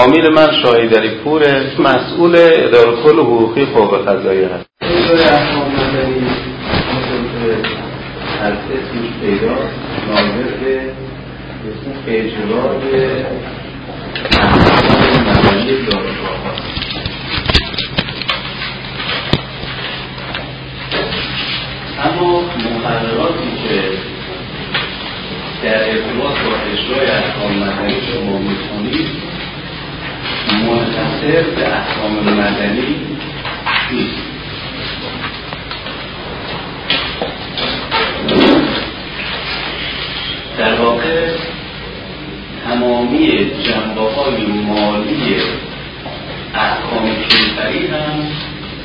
فامیل من شاهیدری پوره مسئول اداره کل حقوقی فوق قضایی هست. اما مقرراتی که در ارتباط با اجرای احکام مدنی شما می‌کنید منحصر به احکام مدنی نیست. در واقع تمامی جنبه های مالی احکام کیفری هم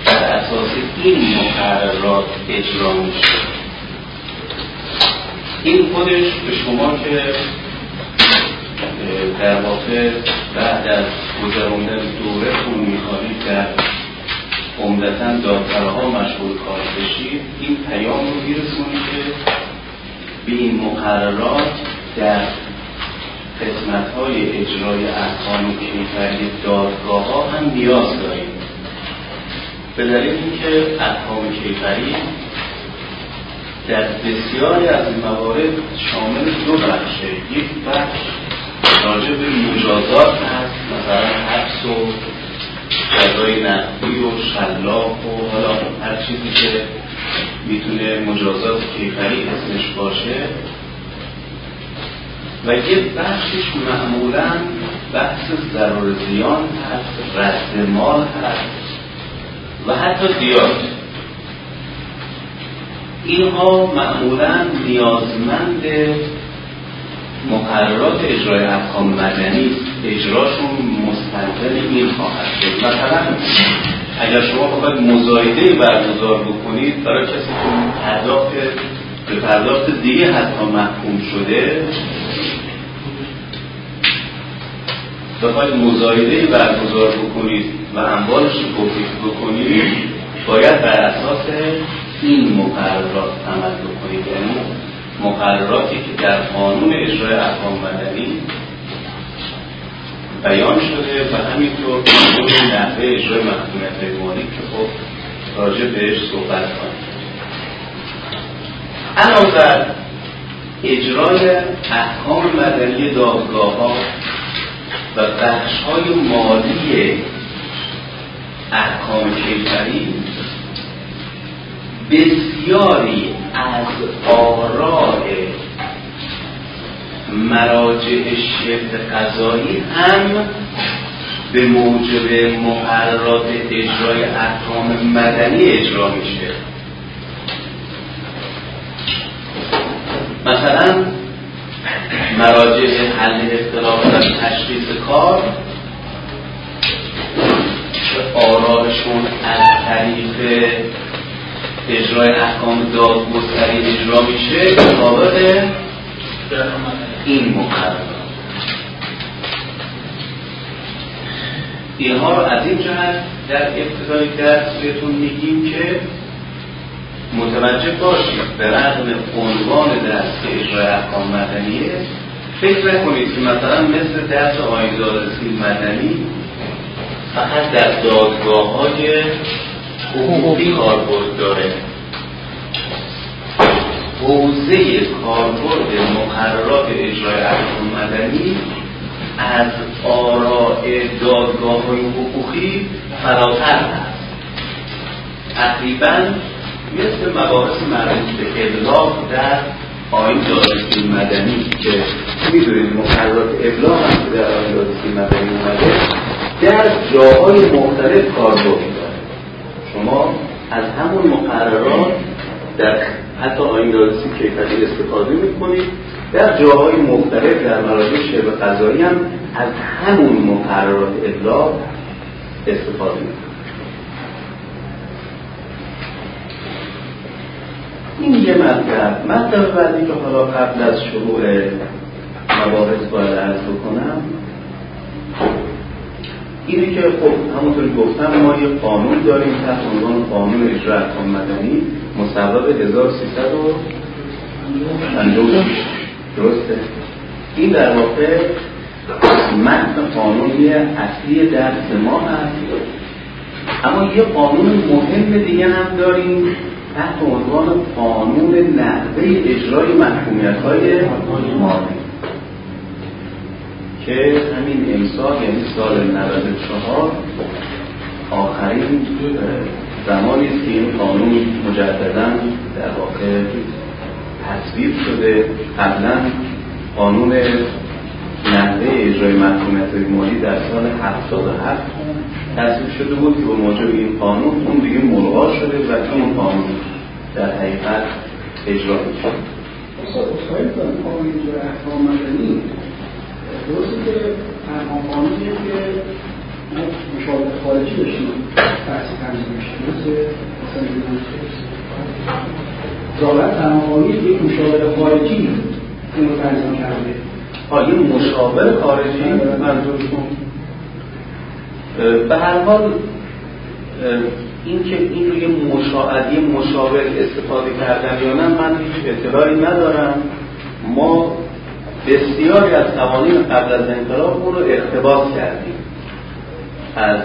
بر اساس این مقررات اجرا میشه این خودش به شما که در واقع بعد از گذراندن دورهتون می‌خواهید در عمدتا دادسراها مشغول کار بشید این پیام رو بیرسونید که به این مقررات در قسمت های اجرای احکام کیفری دادگاه ها هم نیاز داریم. به دلیل اینکه احکام کیفری در بسیاری از موارد شامل دو بخشه یک بخش راجع به مجازات هست مثلا حبس و جزای نقدی و شلاق و حالا هر چیزی که می‌تونه مجازات کیفری اسمش باشه. و یه بخشش معمولا بحث ضرر زیان هست رد مال هست و حتی دیات اینها معمولا نیازمند مقررات اجرای احکام مدنی اجراشون مستلزم این خواهد شد. مثلا اگر شما بخواید مزایده برگزار بکنید برای کسی که پرداخت به پرداخت دیگه حتی محکوم شده بخواید مزایده برگزار بکنید و اموالش رو بکنید باید بر اساس این مقررات عمل بکنید. یعنی مقرراتی که در قانون اجرای احکام مدنی بیان شده و همینطور قانون نحوه اجرای محکومیت مالی که خب راجع بهش صحبت کنیم. علاوه بر اجرای احکام مدنی دادگاه ها و بخش های مالی احکام کیفری بسیاری از آراء مراجع شبه قضایی هم به موجب مقررات اجرای احکام مدنی اجرا میشه. مثلا مراجع حل اختلاف و تشخیص کار آرایشون از طریق اجرای احکام دادگستری اجرا میشه مطابق این مقررات اینها رو از این جهت در ابتدای درس بهتون میگیم که متوجه باشید به رغم عنوان درس که اجرای احکام مدنیه فکر نکنید که مثلا مثل درس آیندارسی مدنی فقط در دادگاه های حقوقی کاربرد داره. حوزه کاربرد مقررات اجرای احکام مدنی از آراء دادگاه های حقوقی فراتر هست. تقریبا مثل مباحث مربوط به ابلاغ در آین دادگاه مدنی که می‌دونید مقررات ابلاغ هم در آین دادگاه مدنی اومده در جاهای مختلف کاربرد. شما از همون مقررات در حتی آین دادگاه کیفری استفاده می‌کنید. در جاهای مختلف در مراجع شبه قضایی هم از همون مقررات ابلاغ استفاده می‌کنید. این یه مطلب. مطلب بعدی که حالا قبل از شروع مباحث باید عرض بکنم اینه که خب همونطور گفتم ما یه قانون داریم تحت عنوان قانون اجرا احکام مدنی مصوب 1356 درسته؟ این در واقع متن قانونی اصلی درس ما هست. اما یه قانون مهم دیگه هم داریم تحت عنوان قانون نحوه اجرای محکومیت های مالی. که همین امسال یعنی سال 94 آخرین زمانی که این قانون مجددا در واقع تصویب شده. قبلا قانون نحوه اجرای محکومیت مالی در سال 77 تصویب شده بود که به موجب این قانون اون دیگه ملغا شده و این قانون در حقیقت اجرا میشه قانون اجرای احکام مدنی درسته که تنها قانونیه که مشابه خارجی داشتیم. بحث تنظیمش درسته؟ ظاهرا تنها قانونی یک مشابه خارجی اون رو تنظیم کرده. آیا مشاور خارجی؟ منظورتون به هر حال این که این روی مشاهدی مشاور استفاده کردن یا نه من هیچ اطلاعی ندارم. ما بسیاری از قوانین قبل از انقلاب رو اقتباس کردیم. از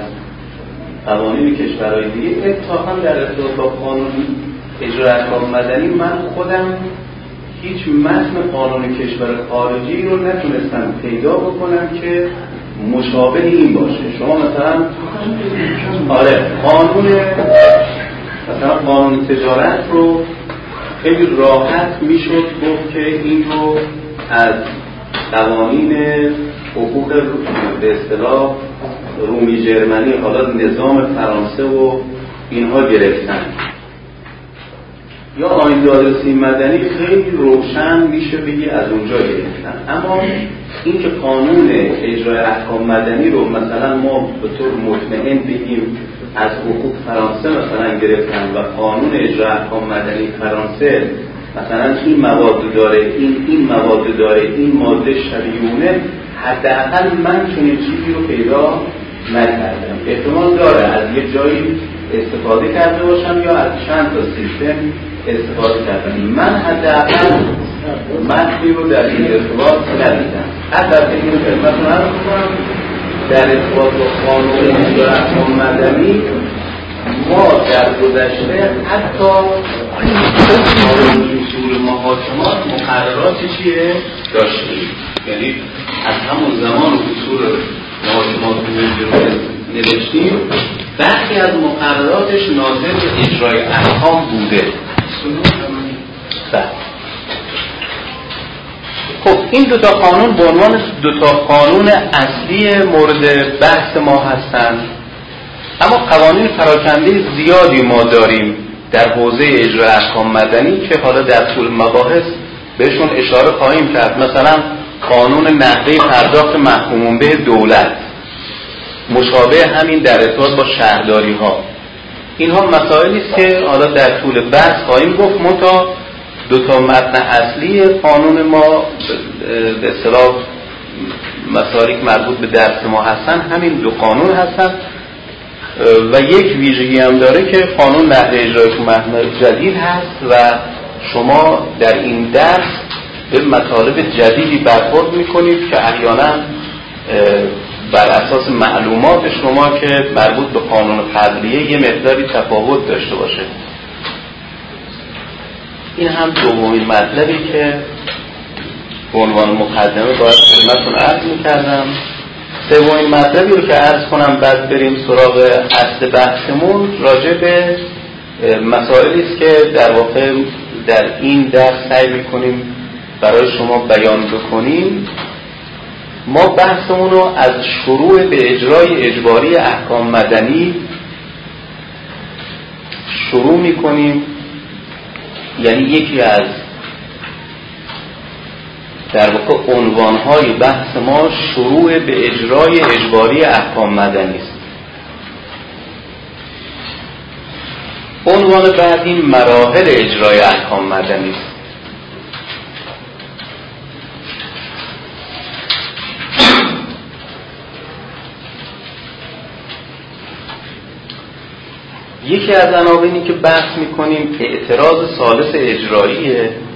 قوانین کشورهای دیگه اتفاقا در ارتباط با قانون اجرا احکام مدنی من خودم هیچ متن قانون کشور خارجی رو نتونستم پیدا بکنم که مشابه این باشه. شما مثلا آره قانون مثلا قانون تجارت رو خیلی راحت می‌شد گفت که این رو از قوانین حقوق به اصطلاح رومی جرمنی حالا نظام فرانسه و اینها گرفتن. یا آین دادرسی مدنی خیلی روشن میشه بگی از اونجا گرفتن. اما اینکه قانون اجرای احکام مدنی رو مثلا ما به طور مطمئن بگیم از حقوق فرانسه مثلا گرفتن و قانون اجرای احکام مدنی فرانسه مثلا این مواد داره این این مواد داره این ماده شبیونه حداقل من چنین چیزی رو پیدا نکردم. احتمال داره از یه جایی استفاده کرده باشم یا از چند تا سیستم استفاده کردم. من حداقل متنی رو در این ارتباط ندیدم. حتی این خدمتتون عرض در ارتباط با قانون مدنی ما در گذشته حتی اصول محاکمات مقرراتی چیه؟ داشتیم. یعنی از همون زمان اصول محاکمات رو نوشتیم. برخی از مقرراتش ناظر به اجرای احکام بوده. بله. خب این دوتا قانون به عنوان دوتا قانون اصلی مورد بحث ما هستند اما قوانین پراکنده زیادی ما داریم در حوزه اجرای احکام مدنی که حالا در طول مباحث بهشون اشاره خواهیم کرد. مثلا قانون نحوه پرداخت محکومون به دولت. مشابه همین در ارتباط با شهرداری ها اینها مسائلی است که حالا در طول بحث خواهیم گفت. منتها دو تا متن اصلی قانون ما به اصطلاح مسائلی که مربوط به درس ما هستن همین دو قانون هستن. و یک ویژگی هم داره که قانون نحوه اجرای محمد جدید هست و شما در این درس به مطالب جدیدی برخورد می‌کنید که احیانا بر اساس معلومات شما که مربوط به قانون قبلیه یه مقداری تفاوت داشته باشه. این هم دومین مطلبی که به عنوان مقدمه باید خدمتتون عرض می‌کردم. سومین مطلبی رو که عرض کنم بعد بریم سراغ اصل بحثمون راجع به مسائلی است که در واقع در این درس سعی می‌کنیم برای شما بیان بکنیم. ما بحثمون رو از شروع به اجرای اجباری احکام مدنی شروع می‌کنیم. یعنی یکی از در واقع عنوانهای بحث ما شروع به اجرای اجباری احکام مدنی است. عنوان بعدی مراحل اجرای احکام مدنی است. یکی از عناوینی که بحث می‌کنیم اعتراض سالس اجراییه.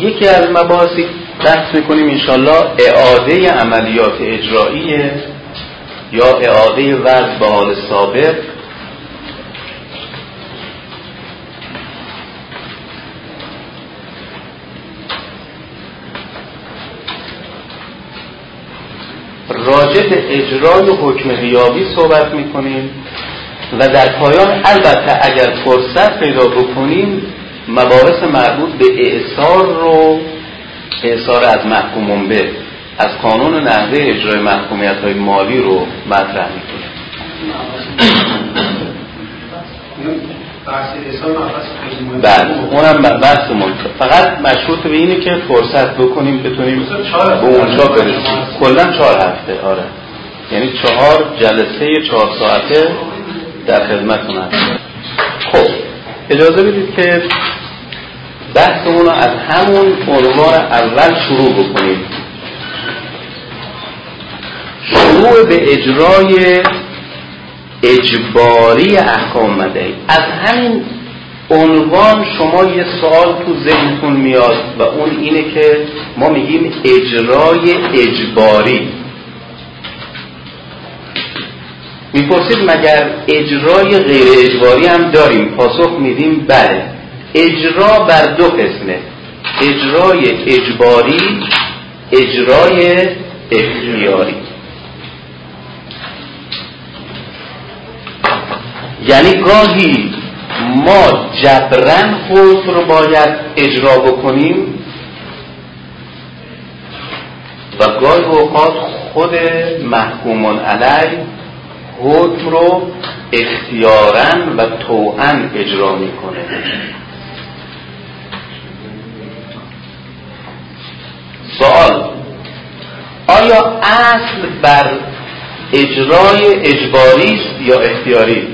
یکی از مباحثی بحث می‌کنیم انشالله اعاده عملیات اجرایی یا اعاده وضع به حال سابق راجع به اجرای حکم غیابی صحبت می‌کنیم و در پایان البته اگر فرصت پیدا بکنیم مباحث مربوط به اعثار رو اعثار از محکومون به از قانون نحوه اجرای محکومیت های مالی رو مطرح می‌کنیم بله اونم بحث فقط مشروط به اینه که فرصت بکنیم بتونیم به اونجا برسیم. کلا چهار هفته آره. یعنی چهار جلسه چهار ساعته در خدمتتون هست خب اجازه بدید که بحثمون رو از همون عنوان اول شروع بکنیم شروع به اجرای اجباری احکام مدهی از همین عنوان شما یه سوال تو ذهنتون میاد و اون اینه که ما میگیم اجرای اجباری. می‌پرسید مگر اجرای غیر اجباری هم داریم؟ پاسخ میدیم بله. اجرا بر دو قسمه. اجرای اجباری اجرای اختیاری. یعنی گاهی ما جبرن خود رو باید اجرا بکنیم و گاهی اوقات خود محکومون علی حکم رو اختیارا و توان اجرا می‌کنه. سوال. آیا اصل بر اجرای اجباری است یا اختیاری؟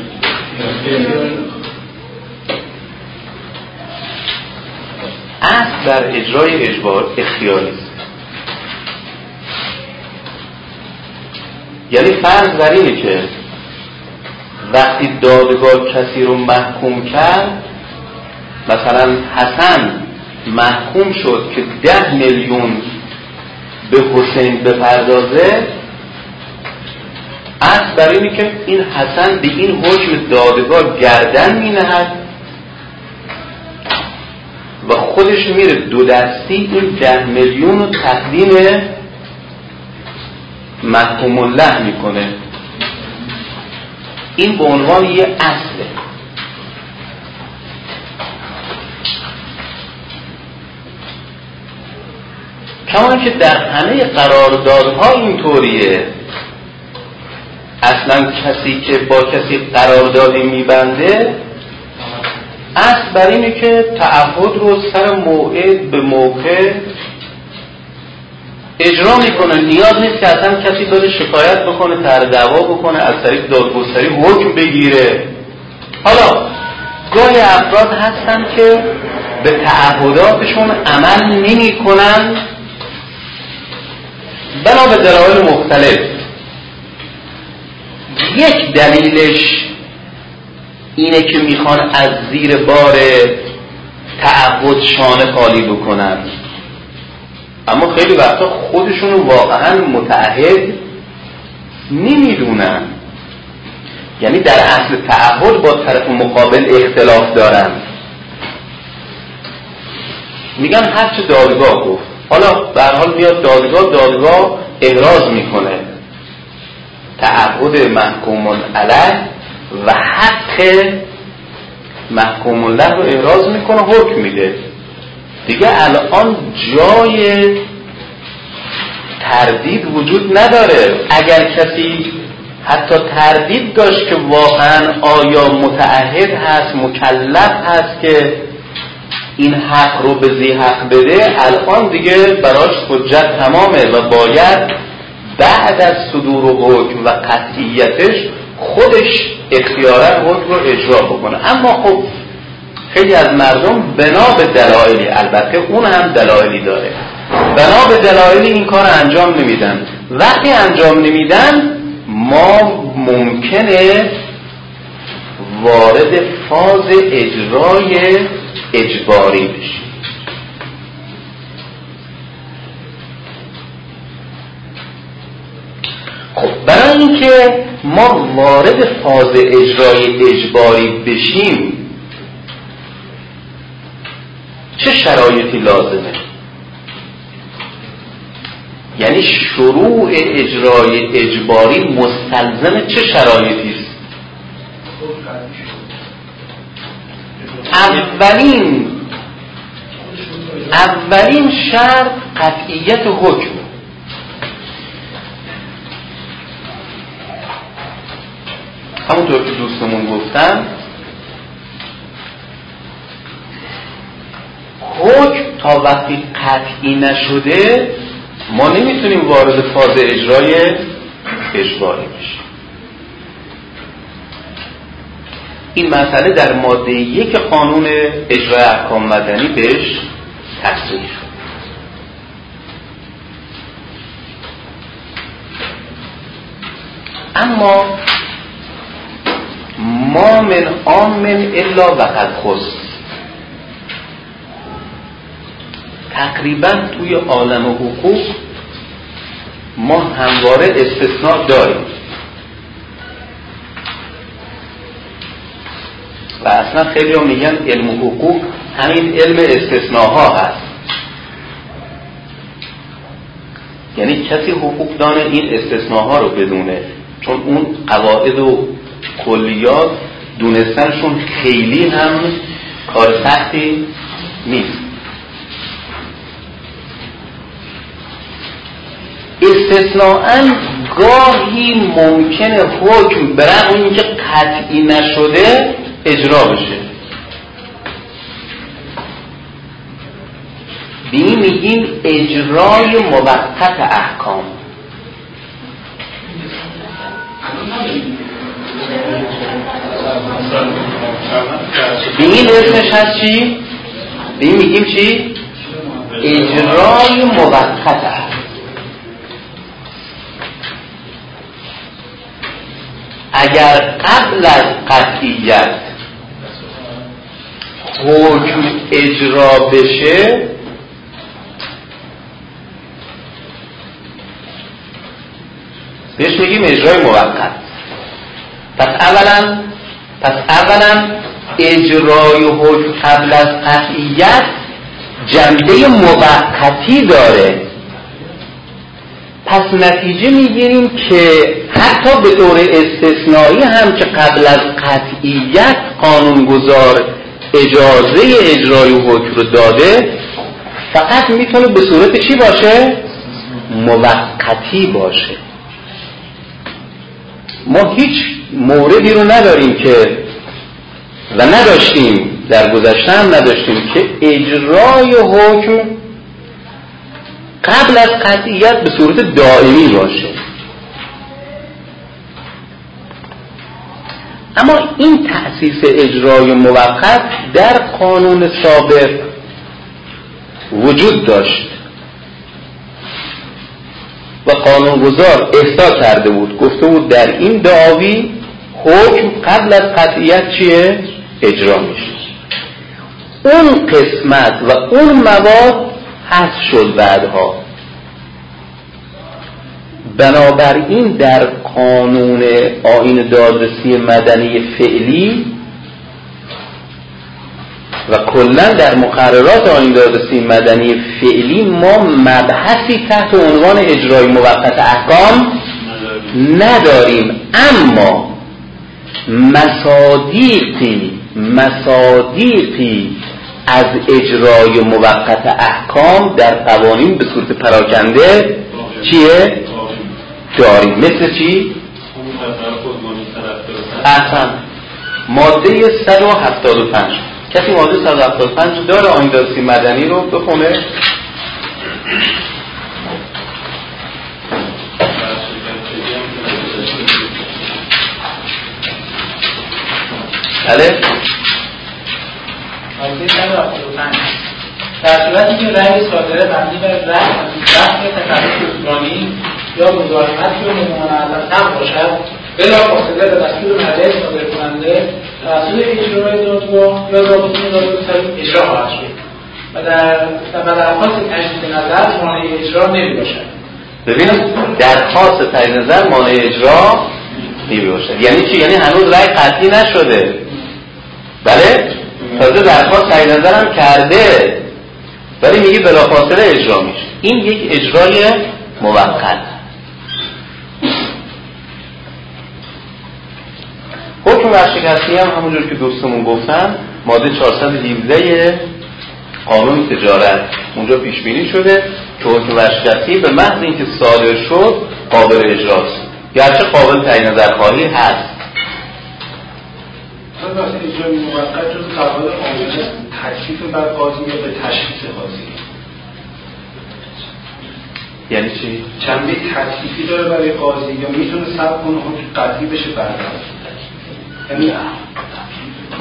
اصل بر اجرای اجبار اختیاری است. یعنی فرض بر اینه که وقتی دادگاه کسی رو محکوم کرد مثلا حسن محکوم شد که ده میلیون به حسین بپردازه اصل بر اینه که این حسن به این حکم دادگاه گردن می نهد و خودش میره دو دستی این ده میلیون رو تقدیم محکوم الله می‌کنه. این به عنوان یه اصله. کما که در همه قراردادها اینطوریه. اصلا کسی که با کسی قراردادی میبنده اصل بر اینه که تعهد رو سر موعد به موقع اجرا می‌کنه. نیاز نیست که اصلا کسی داره شکایت بکنه تر دعوا بکنه از طریق دادگستری حکم بگیره. حالا گاهی افراد هستن که به تعهداتشون عمل نمی کنن بنا به دلایل مختلف. یک دلیلش اینه که می‌خوان از زیر بار تعهد شانه خالی بکنن. اما خیلی وقتا خودشون واقعا متعهد نمی‌دونن. یعنی در اصل تعهد با طرف مقابل اختلاف دارن. میگن هرچه دادگاه گفت. حالا به حال میاد دادگاه دادگاه احراز می‌کنه. تعهد محکوم علیه و حق محکوم الله رو احراز می‌کنه حکم میده. دیگه الان جای تردید وجود نداره. اگر کسی حتی تردید داشت که واقعا آیا متعهد هست مکلف هست که این حق رو به زی حق بده الان دیگه براش حجت تمامه و باید بعد از صدور و حکم و قطعیتش خودش اختیارا حکم رو اجرا بکنه. اما خب خیلی از مردم بنا به دلایلی البته اون هم دلایلی داره. بنا به دلایلی این کار انجام نمیدن. وقتی انجام نمیدن ما ممکنه وارد فاز اجرای اجباری بشیم خب برای اینکه ما وارد فاز اجرای اجباری بشیم چه شرایطی لازمه؟ یعنی شروع اجرای اجباری مستلزم چه شرایطی است؟ اولین اولین شرط قطعیت حکم. همونطور که دوستمون گفتن حکم تا وقتی قطعی نشده ما نمی‌تونیم وارد فاز اجرای اجباری بشیم. این مسئله در ماده یک قانون اجرای احکام مدنی بهش تصریح شد. اما ما من آمن الا وقد خست تقریبا توی عالم حقوق ما همواره استثناء داریم. و اصلا خیلی هم میگن علم حقوق همین علم استثناها هست. یعنی کسی حقوق دانه این استثناها رو بدونه چون اون قواعد و کلیات دونستنشون خیلی هم کار سختی نیست. استثناءا گاهی ممکنه حکم برای اون که قطعی نشده اجرا بشه به میگیم اجرای موقت احکام به این اسمش هست چی؟ به این میگیم چی؟ اجرای موقت اگر قبل از قطعیت حکم اجرا بشه بهش میگیم اجرای موقت. پس اولا پس اولا اجرای حکم قبل از قطعیت جنبه موقتی داره. پس نتیجه می‌گیریم که حتی به طور استثنایی هم که قبل از قطعیت قانونگذار اجازه اجرای حکم رو داده فقط می‌تونه به صورت چی باشه؟ موقتی باشه ما هیچ موردی رو نداریم که و نداشتیم در گذشته هم نداشتیم که اجرای حکم قبل از قطعیت به صورت دائمی باشه اما این تأسیس اجرای موقت در قانون سابق وجود داشت. و قانونگذار احساس کرده بود گفته بود در این دعاوی حکم قبل از قطعیت چیه؟ اجرا میشه. اون قسمت و اون مواد حذف شد بعدها. بنابراین در قانون آین دادرسی مدنی فعلی و کلا در مقررات آین دادرسی مدنی فعلی ما مبحثی تحت عنوان اجرای موقت احکام نداریم اما مصادیقی مصادیقی از اجرای موقت احکام در قوانین به صورت پراکنده چیه؟ داریم مثل چی؟ احسن ماده 175 کسی ماده 175 داره آین مدنی رو بخونه بله. در صورتی که رأی صادره مبنی بر رفع تکلف عثمانی یا مزاحمت یا ممانعت باشد بلا فاصله به دستور مجلس صادر کننده توسط اجرای دادگاه یا رابطه دادگاه اجرا خواهد شد. و در و در اساس تجدید نظر مانع اجرا نمی باشد ببینیم درخواست تایید نظر مانع اجرا نمی باشد یعنی چی؟ یعنی هنوز رأی قطعی نشده. بله؟ تازه درخواست تایید نظر هم کرده. ولی میگه بلافاصله اجرا میشه. این یک اجرای موقت. حکم ورشکستی هم همونجور که دوستمون گفتن ماده 417 قانون تجارت. اونجا پیش بینی شده که حکم ورشکستی به محض اینکه صادر شد قابل اجراست گرچه قابل تعیین نظرخواهی هست. اجرای موقت جز قواعد عامله تکلیف بر قاضی یا به تشخیص قاضی. یعنی چی؟ چنبه تکلیفی داره برای قاضی یا می‌تونه سب کنه حکم قطعی بشه بعد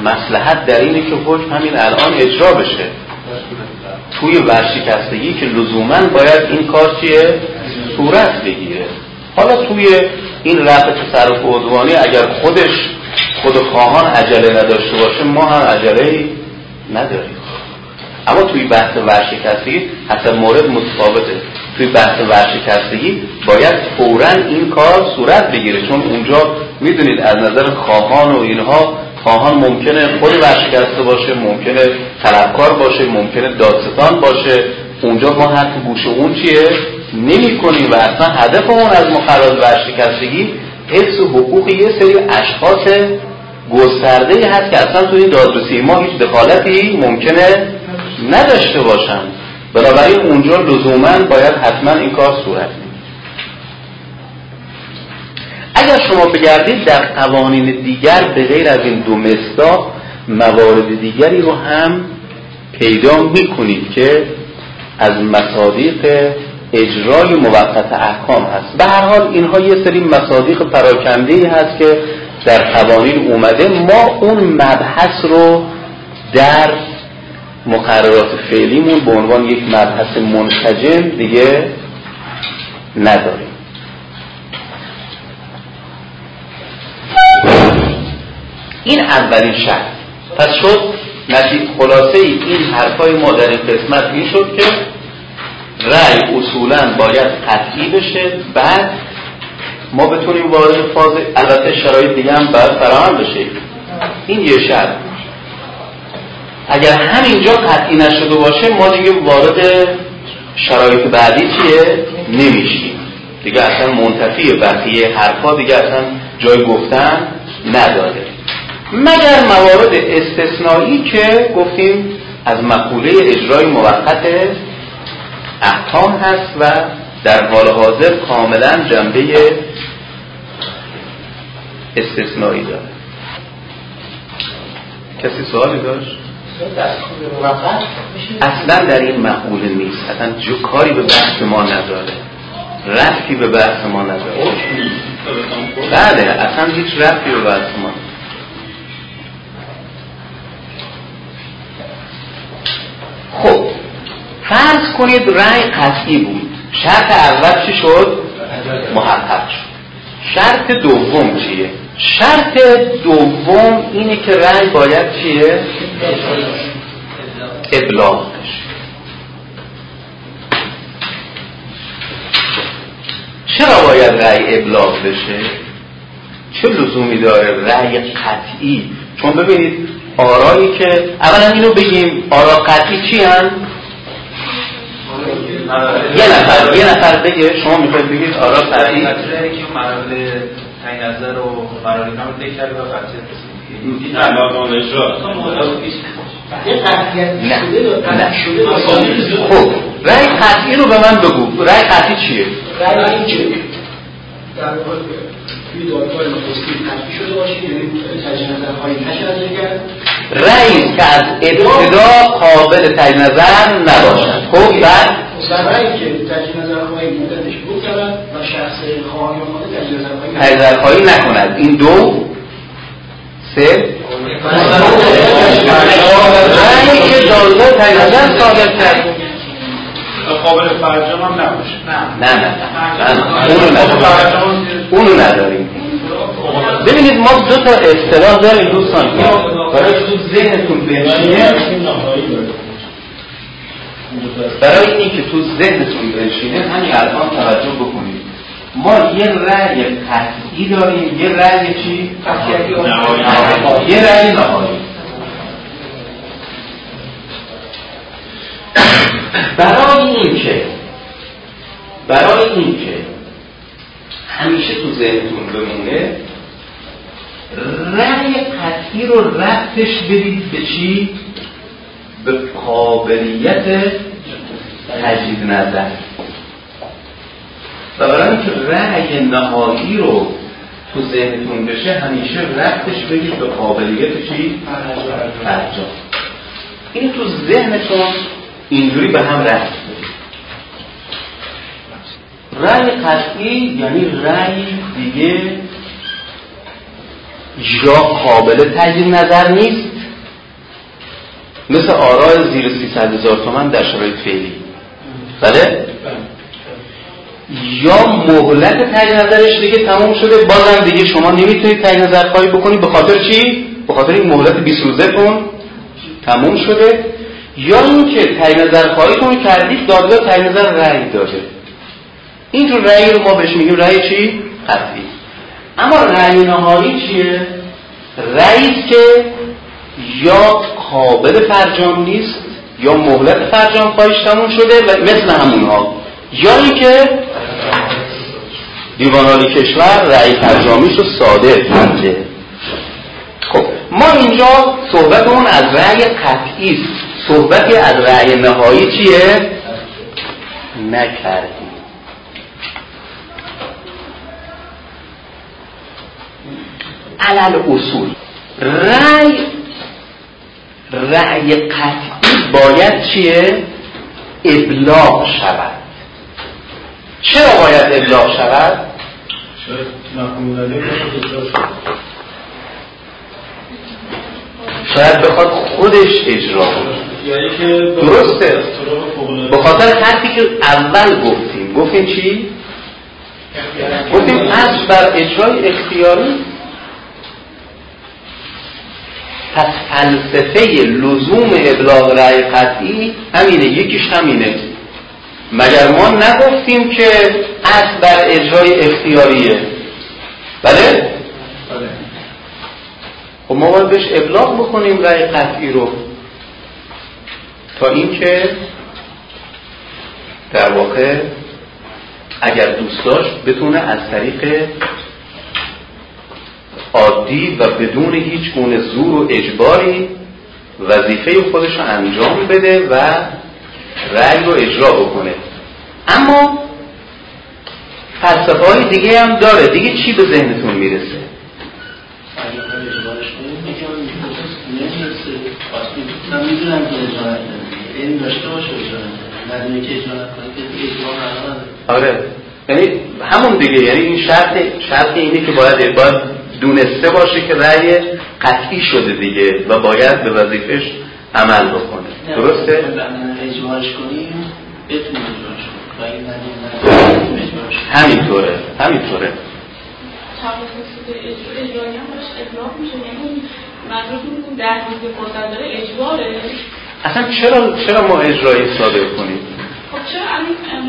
مسلحت در اینه که حکم همین الان اجرا بشه. توی ورشکستگی که لزوما باید این کار چیه؟ صورت بگیره. حالا توی این رفع تصرف عدوانی اگر خودش خود خواهان عجله نداشته باشه ما هم عجله نداریم. اما توی بحث ورشکستگی حتی مورد متفاوته. توی بحث ورشکستگی باید فورا این کار صورت بگیره. چون اونجا می‌دونید از نظر خواهان و اینها خواهان ممکنه خود ورشکسته باشه ممکنه طلبکار باشه ممکنه دادستان باشه. اونجا ما حرف گوش اون چیه؟ نمی کنیم و اصلا هدفمون از مخراج ورشکستگی حفظ حقوق یه سری اشخاص گسترده هست که اصلا توی دادرسی ما هیچ دخالتی ممکنه نداشته باشن. بنابراین اونجا لزوما باید حتما این کار صورت اگر شما بگردید در قوانین دیگر به غیر از این دو مصداق موارد دیگری رو هم پیدا می‌کنید که از مصادیق اجرای موقت احکام هست. به هر حال اینها یه سری مصادیق پراکنده ای هست که در قوانین اومده. ما اون مبحث رو در مقررات فعلیمون به عنوان یک مبحث منسجم دیگه نداریم. این اولین شرط. پس شد نتیجه خلاصه این حرفای ما در این قسمت این شد که رأی اصولا باید قطعی بشه. بعد ما بتونیم وارد فاز البته شرایط دیگه هم باید فراهم بشه. این یه شرط. اگر همینجا قطعی نشده باشه ما دیگه وارد شرایط بعدی چیه؟ نمیشیم. دیگه اصلا منتفی بقیه حرفا دیگه اصلا جای گفتن نداره. مگر موارد استثنایی که گفتیم از مقوله اجرای موقت احکام هست و در حال حاضر کاملا جنبه استثنایی داره. کسی سوالی داشت؟ اصلا در این مقوله نیست. اصلا جو کاری به بحث ما نداره. رفتی به بحث ما نداره. بله اصلا هیچ رفتی به بحث ما خب فرض کنید رأی قطعی بود. شرط اول چی شد؟ محقق شد. شرط دوم چیه؟ شرط دوم اینه که رأی باید چیه؟ ابلاغ چرا باید رأی ابلاغ بشه؟ چه لزومی داره رأی قطعی؟ چون ببینید آرایی که اولا اینو بگیم آرا قطعی چی هم؟ یه نفر یه نفر بگه شما می‌خواید بگید آرا قطعی تعیین نظر و مراحل اینا رو طی کرده و علاقه اجرا نه. نه. خب رأی قطعی رو به من بگو. رأی قطعی چیه؟ رأی این که در واقع توی دادگاه نخستی تشکیل شده باشه یعنی تجدید نظرهایی کرد رأی که از ابتدا قابل تجدید نظر نباشد. خب بعد؟ رأی که تجدید نظرهایی مدتش بود کردن و شخص خواهی نظرهایی نکند. این دو سه. رأی که دادگاه نظر صادر کرد قابل فرجام هم نباشه. نه. نه نه. نه اونو نداریم. ببینید ما دو تا اصطلاح داریم دوستان. برای تو ذهنتون بنشینه. برای اینکه تو ذهنتون بنشینه همین الان توجه بکنید. ما یه رأی قطعی داریم. یه رأی چی؟ یه رأی نهایی. برای اینکه برای اینکه همیشه تو ذهنتون بمونه رأی قطعی رو رفتش بدید به چی؟ به قابلیت تجدید نظر. و برای اینکه رأی نهایی رو تو ذهنتون بشه همیشه رفتش بگید به قابلیت چی؟ فرجام. این تو ذهنتون اینجوری به هم رفت رأی قطعی یعنی رأی دیگه یا قابل تجدید نظر نیست. مثل آراء زیر 300 هزار تومن در شرایط فعلی. بله؟ یا مهلت تجدید نظرش دیگه تمام شده بازم دیگه شما نمی‌تونید تجدید نظر خواهی بکنید به خاطر چی؟ به خاطر این مهلت 20 روزه تون تموم شده یا اینکه تجدید نظر خواهیتون کردید دادگاه تجدید نظر رأی داده اینجور رأی رو ما بهش میگیم رأی چی؟ قطعی اما رأی نهایی چیه؟ رأی که یا قابل فرجام نیست یا مهلت فرجام خواهش تموم شده و مثل همونها یا اینکه دیوان کشور رأی فرجامیش رو ساده کرده. خب ما اینجا صحبتمون از رأی قطعی است. صحبتی از رأی نهایی چیه؟ نکردیم. علل اصول. رأی رأی قطعی باید چیه؟ ابلاغ شود. چرا باید ابلاغ شود؟ شاید بخواد خودش اجرا کنه. یعنی درسته. به خاطر حرفی که اول گفتیم. گفتیم چی؟ گفتیم از بر اجرای اختیاری. پس فلسفه لزوم ابلاغ رأی قطعی همینه یکیش همینه. مگر ما نگفتیم که اصل بر اجرای اختیاریه؟ بله؟ بله. خب ما باید بهش ابلاغ بکنیم رأی قطعی رو. تا اینکه در واقع اگر دوست داشت بتونه از طریق عادی و بدون هیچ گونه زور و اجباری وظیفه خودش رو انجام بده و رأی رو اجرا بکنه. اما فلسفه های دیگه هم داره. دیگه چی به ذهنتون می‌رسه؟ آره. یعنی همون دیگه. یعنی این شرط شرط اینه که باید باید دونسته باشه که رأی قطعی شده دیگه و باید به وظیفش عمل بکنه. درسته؟ اجبارش کنیم بتونیم اجبارش کنیم. همینطوره همینطوره. اصلا چرا چرا ما اجرایی صادر کنیم؟ خب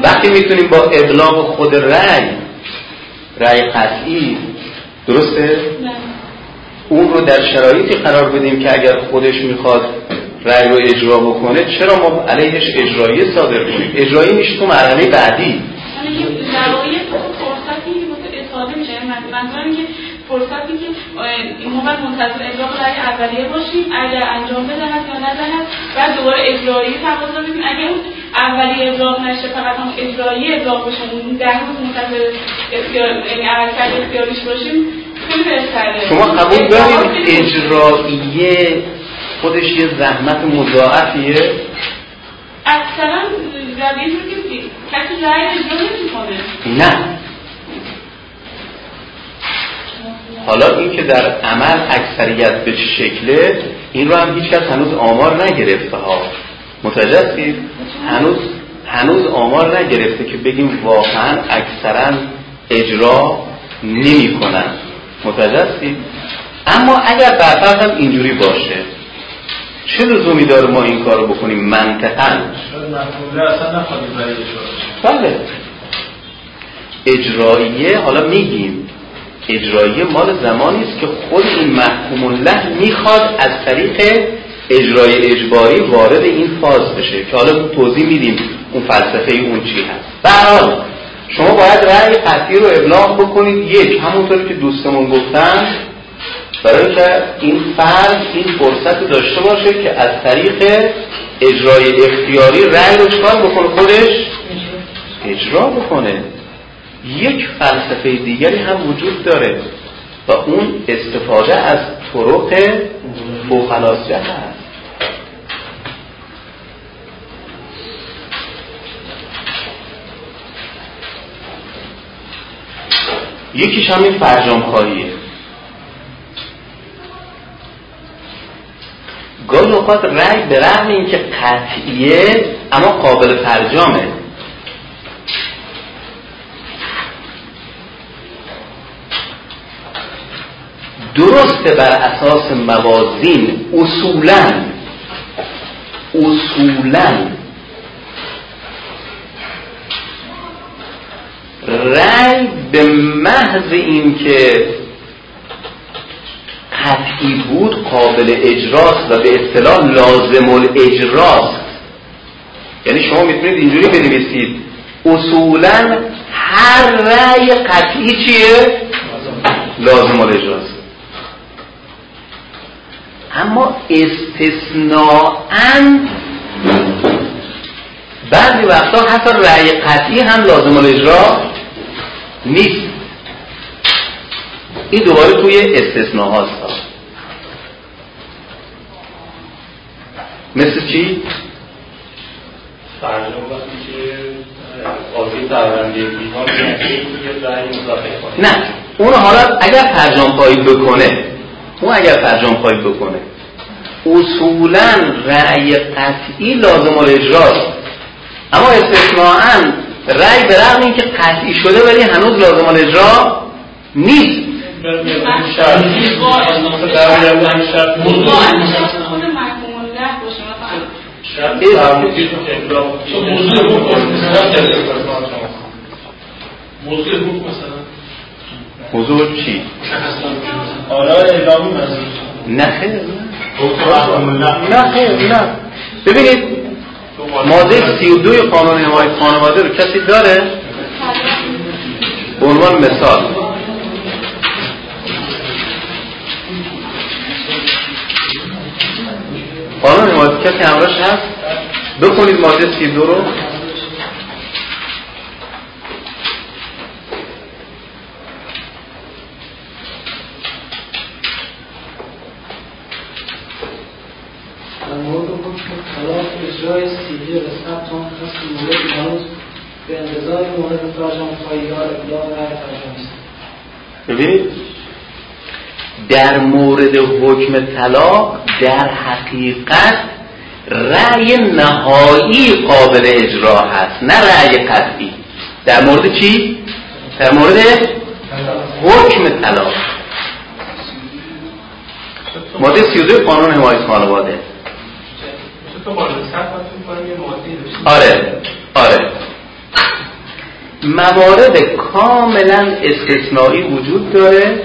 وقتی می‌تونیم با ابلاغ خود رأی رأی قطعی درسته؟ اون رو در شرایطی قرار بدیم که اگر خودش می‌خواد رأی رو اجرا بکنه چرا ما علیهش اجرایی صادر کنیم؟ اجرایی میشه تو مرحله بعدی. فرصتی که ما باید منتظر اجرا رأی اولیه باشیم. اگر انجام بدهد یا ندهد بعد دوباره اجرایی تقاضا بدیم اگر اون اولیه اجرا نشه فقط هم اجرایی اجرا بشه در روز منتظر یعنی عملکرد اختیاریش باشیم شما قبول دارید اجراییه خودش یه زحمت مضاعفیه. رویه که کسی نه. حالا این که در عمل اکثریت به شکله این رو هم هیچ کس هنوز آمار نگرفته ها. متوجه هنوز هنوز آمار نگرفته که بگیم واقعا اکثرا اجرا نمی کنن متوجه اما اگر برفرض هم اینجوری باشه چه لزومی داره ما این کار رو بکنیم منطقا؟ بله. اجراییه حالا میگیم اجراییه مال زمانی است که خود این محکوم الله می‌خواد از طریق اجرای اجباری وارد این فاز بشه که حالا توضیح میدیم اون فلسفه اون چی هست. برحال شما باید رأی قطعی رو ابلاغ بکنید. یک همونطور که دوستمون گفتن برای این فرد این فرصت داشته باشه که از طریق اجرای اختیاری رأی رو چکار بکنه خودش اجرا بکنه. یک فلسفه دیگری هم وجود داره و اون استفاده از طرق فوقلاسه هست یکیش همین فرجام خواهیه گاهی اوقات رأی به رغم اینکه قطعیه اما قابل فرجامه درسته بر اساس موازین اصولا اصولا رأی به محض اینکه قطعی بود قابل اجراست و به اصطلاح لازم الاجراست یعنی شما می‌تونید اینجوری بنویسید. اصولا هر رأی قطعی چیه؟ لازم الاجراست اما استثناءا بعضی وقتا حتی رأی قطعی هم لازم الاجرا نیست. این دوباره توی استثناء هاست مثل چی؟ نه اون حالا اگر فرجام پایی بکنه اون اگر فرجام پایی بکنه اصولا رأی قطعی لازم الاجراست اما استثناءا رأی به رغم اینکه قطعی شده ولی هنوز لازم الاجرا نیست. موضوع چی؟ آره اعلامی نه خیر نه خیر نه ببینید ماده 32 قانون حمایت خانواده رو کسی داره؟ عنوان مثال قانون حمایت کسی همراش هست؟ بخونید ماده 32 رو. ببینید در مورد حکم طلاق در حقیقت رأی نهایی قابل اجرا هست نه رأی قطعی. در مورد چی؟ در مورد حکم طلاق. ماده 32 قانون حمایت خانواده. آره آره. موارد کاملا استثنایی وجود داره.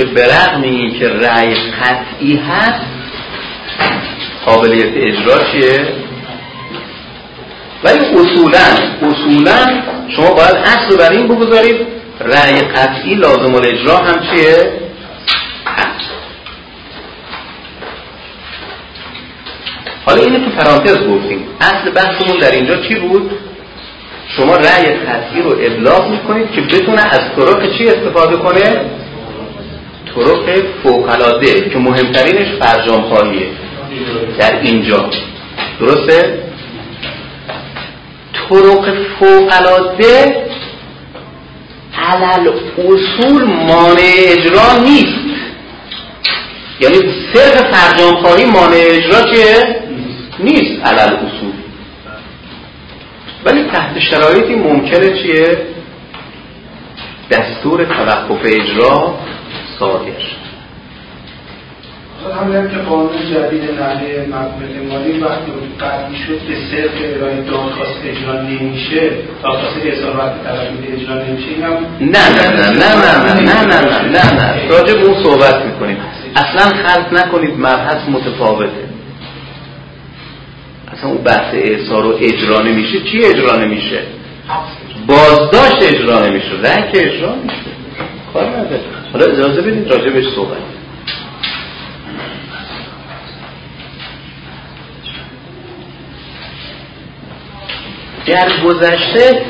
که به رغم اینکه رأی قطعی هست قابلیت اجرا چیه؟ ولی اصولا اصولا شما باید اصل بر این بگذارید رأی قطعی لازم الاجرا هم چیه؟ حالا اینو تو پرانتز گفتیم. اصل بحثمون در اینجا چی بود؟ شما رأی قطعی رو ابلاغ می‌کنید که بتونه از طرق چی استفاده کنه؟ طرق فوقلاده که مهمترینش فرجام خواهیه در اینجا درسته؟ طرق فوقلاده علل اصول مانع اجرا نیست یعنی صرف فرجام خواهی مانع اجرا چیه؟ نیست علل اصول ولی تحت شرایطی ممکنه چیه؟ دستور توقف اجرا صادر همین که قانون جدید نحوه مقبول مالی وقتی قطعی شد به صرف ارائه دادخواست اجرا نمیشه دادخواست احسان وقت طلبی اجرا نمیشه اینم نه نه نه نه نه نه نه نه نه نه راجع به اون صحبت می‌کنیم اصلا خلط نکنید مبحث متفاوته اصلا اون بحث احسار رو اجرا نمیشه چی اجرا نمیشه بازداشت اجرا نمیشه رنگ اجرا میشه کار نداره حالا اجازه بدید راجع بهش صحبت در گذشته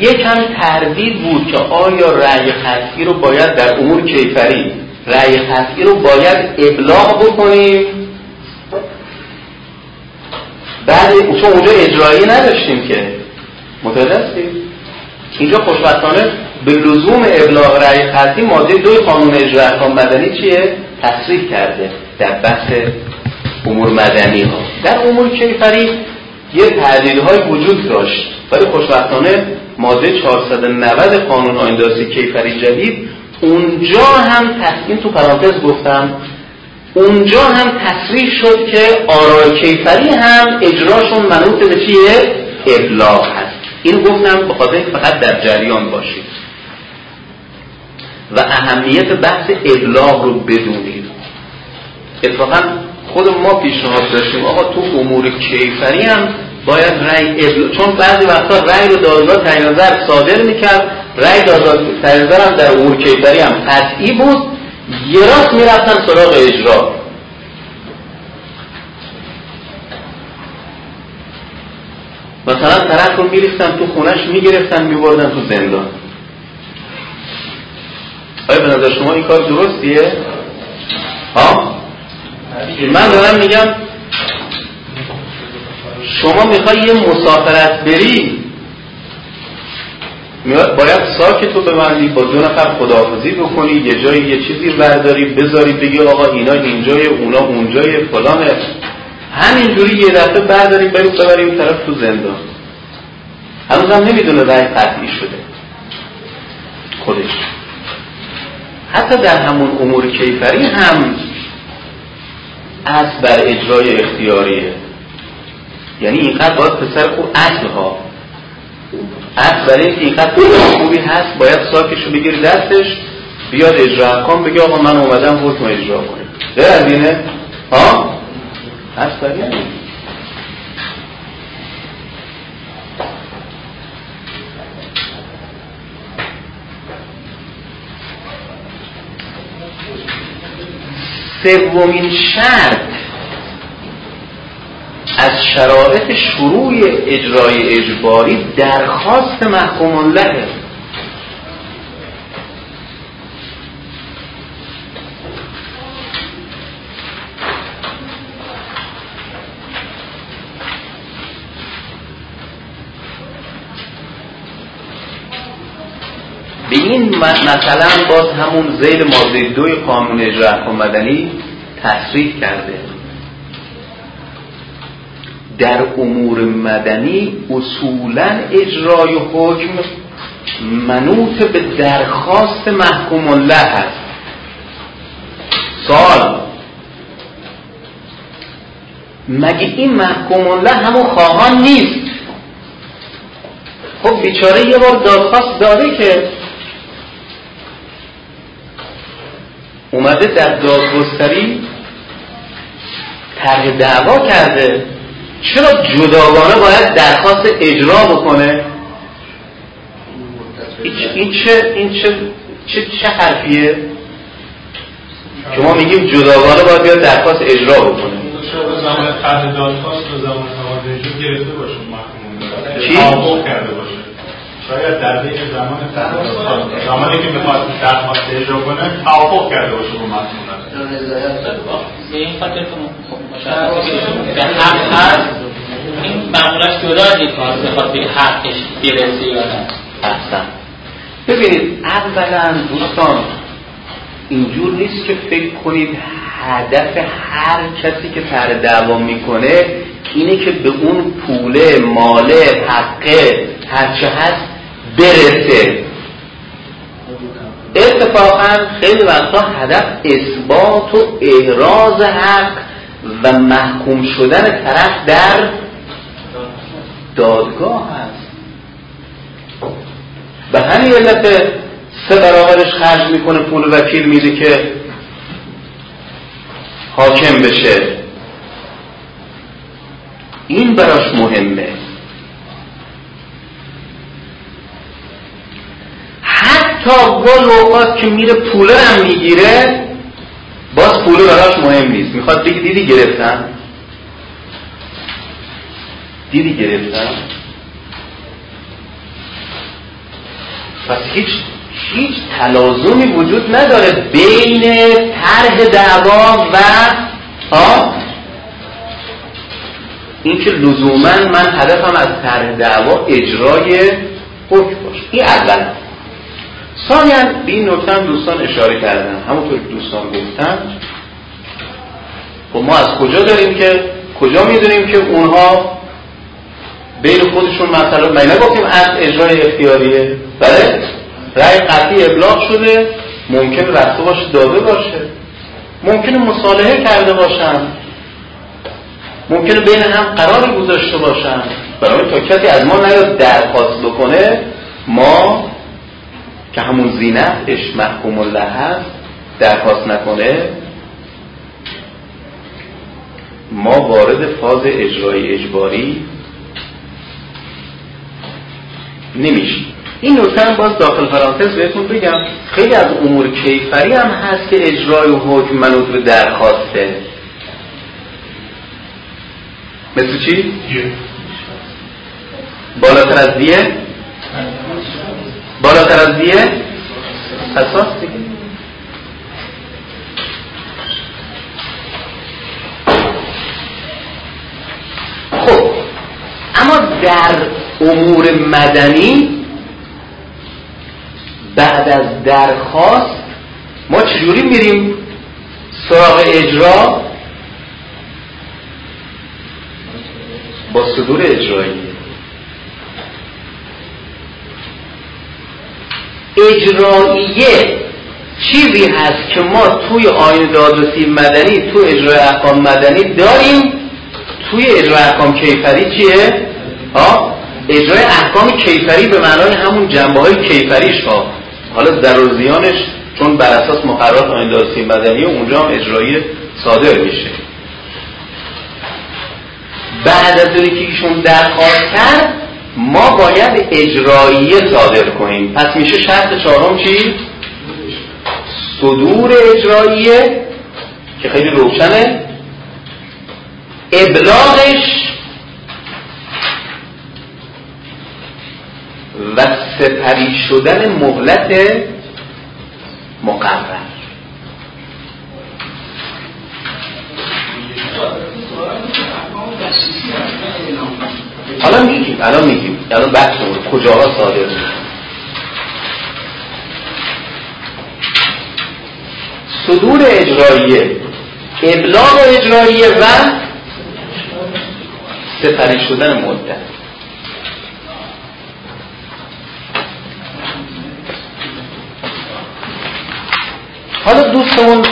یکم تردید بود که آیا رأی خطی رو باید در امور کیفری رأی خطی رو باید ابلاغ بکنیم؟ بعد چون اونجا اجرایی نداشتیم که. متوجه اینجا خوشبختانه به لزوم ابلاغ رأی خطی ماده دوی قانون اجرا احکام مدنی چیه؟ تصریح کرده در بحث امور مدنی ها. در امور کیفری یه های وجود داشت. ولی خوشبختانه ماده 490 قانون آیندازی کیفری جدید اونجا هم تصمیم تو پرانتز گفتم اونجا هم تصریح شد که آرای کیفری هم اجراشون منوط به چیه؟ ابلاغ هست. این گفتم به خاطر فقط در جریان باشید. و اهمیت بحث ابلاغ رو بدونید اتفاقا خود ما پیشنهاد داشتیم آقا تو امور کیفری هم باید رأی ابل... چون بعضی وقتا رأی رو دادگاه تعیین نظر صادر می‌کرد رأی دادگاه تعیین هم در امور کیفری هم قطعی بود یه راست می‌رفتن سراغ اجرا. مثلا طرف رو میریفتن تو خونش می‌گرفتن میبردن تو زندان. آیا به نظر شما این کار درستیه؟ ها؟ من دارم میگم شما می‌خوای یه مسافرت بری باید ساکتو ببندی با دو نفر خداحافظی بکنی یه جایی یه چیزی برداری بذاری بگی آقا اینا اینجای اونا اونجای فلانه همینجوری یه دفعه برداریم بریم ببریم طرف تو زندان هنوز هم نمی‌دونه رای قطعی شده خودش حتی در همون امور کیفری هم از بر اجرای اختیاریه. یعنی اینقدر باید پسر خوب اصل ها اصل برای اینکه اینقدر خوبی هست باید ساکشو بگیر دستش بیاد اجرا احکام بگه آقا من اومدم حکم اجرا کنیم غیر از اینه ها اصل برای سومین شرط از شرایط شروع اجرای اجباری درخواست محکوم له به این مثلا باز همون زیل ماده دوی قانون اجرا مدنی تصریح کرده. در امور مدنی اصولا اجرای حکم منوط به درخواست محکوم الله هست. سال مگه این محکوم الله همون خواهان نیست؟ خب بیچاره یه بار دادخواست داده که اومده در دادگستری طرح دعوا کرده. چرا جداگانه باید درخواست اجرا بکنه؟ این چه این چه چه, چه حرفیه؟ شما میگیم جداگانه باید بیاد درخواست اجرا بکنه. زمان طرح دادخواست و زمان اجرا گرفته باشه محکوم چی؟ شاید در بین زمان زمانی که می‌خواد درخواست اجرا کنه توافق کرده باشه با محکوم به این خاطر که به حق هست این معمولش جدا کار بخواد به حقش برسه یا نه. احسن. ببینید اولا دوستان اینجور نیست که فکر کنید هدف هر کسی که سر دعوا می‌کنه اینه که به اون پوله ماله حقه هرچه هست برسه. اتفاقا خیلی وقتا هدف اثبات و احراز حق و محکوم شدن طرف در دادگاه هست به همین علت سه برابرش خرج می‌کنه پول وکیل میده که حاکم بشه. این براش مهمه. حتی گل اوقات که میره پوله هم می‌گیره باز پوله براش مهم نیست. می‌خواد بگی دیدی گرفتم؟ دیدی گرفتم؟ پس هیچ هیچ تلازمی وجود نداره بین طرح دعوا و ها اینکه لزوما من هدفم از طرح دعوا اجرای حکم باشه. این اول. ثانیا به این نکته دوستان اشاره کردن. همونطور که دوستان گفتن خب ما از کجا داریم که کجا می‌دونیم که اونها بین خودشون مثلا من نگفتیم از اجرای اختیاریه. بله. رأی قطعی ابلاغ شده. ممکن رفته باشه داده باشه. ممکنه مصالحه کرده باشن. ممکنه بین هم قراری گذاشته باشن. برای تا کسی از ما نیاد درخواست بکنه ما که همون زینتش محکوم الله هست درخواست نکنه ما وارد فاز اجرای اجباری نمیشیم. این نکته هم باز داخل فرانسیس بهتون بگم. خیلی از امور کیفری هم هست که اجرای و حکم منوط به درخواسته. مثل چی؟ بالاتر از دیه؟ بالاتر از دیه؟ اساس دیگه. خب. اما در امور مدنی بعد از درخواست ما چجوری میریم سراغ اجرا؟ با صدور اجرایی. اجراییه چیزی هست که ما توی آین دادرسی مدنی تو اجرای احکام مدنی داریم توی اجرای احکام کیفری چیه؟ ها؟ اجرای احکام کیفری به معنای همون جنبه های کیفریش ها حالا ضرر زیانش چون بر اساس مقررات آین دادرسی مدنی اونجا هم اجرایی صادر میشه بعد از اونی که ایشون درخواست کرد ما باید اجراییه صادر کنیم. پس میشه شرط چهارم چی؟ صدور اجراییه که خیلی روشنه. ابلاغش و سپری شدن مهلت مقرر. حالا میگیم الان میگیم الان بحثمون کجاها صادر؟ صدور اجراییه ابلاغ اجراییه و سپری شدن مدت. حالا دوستمون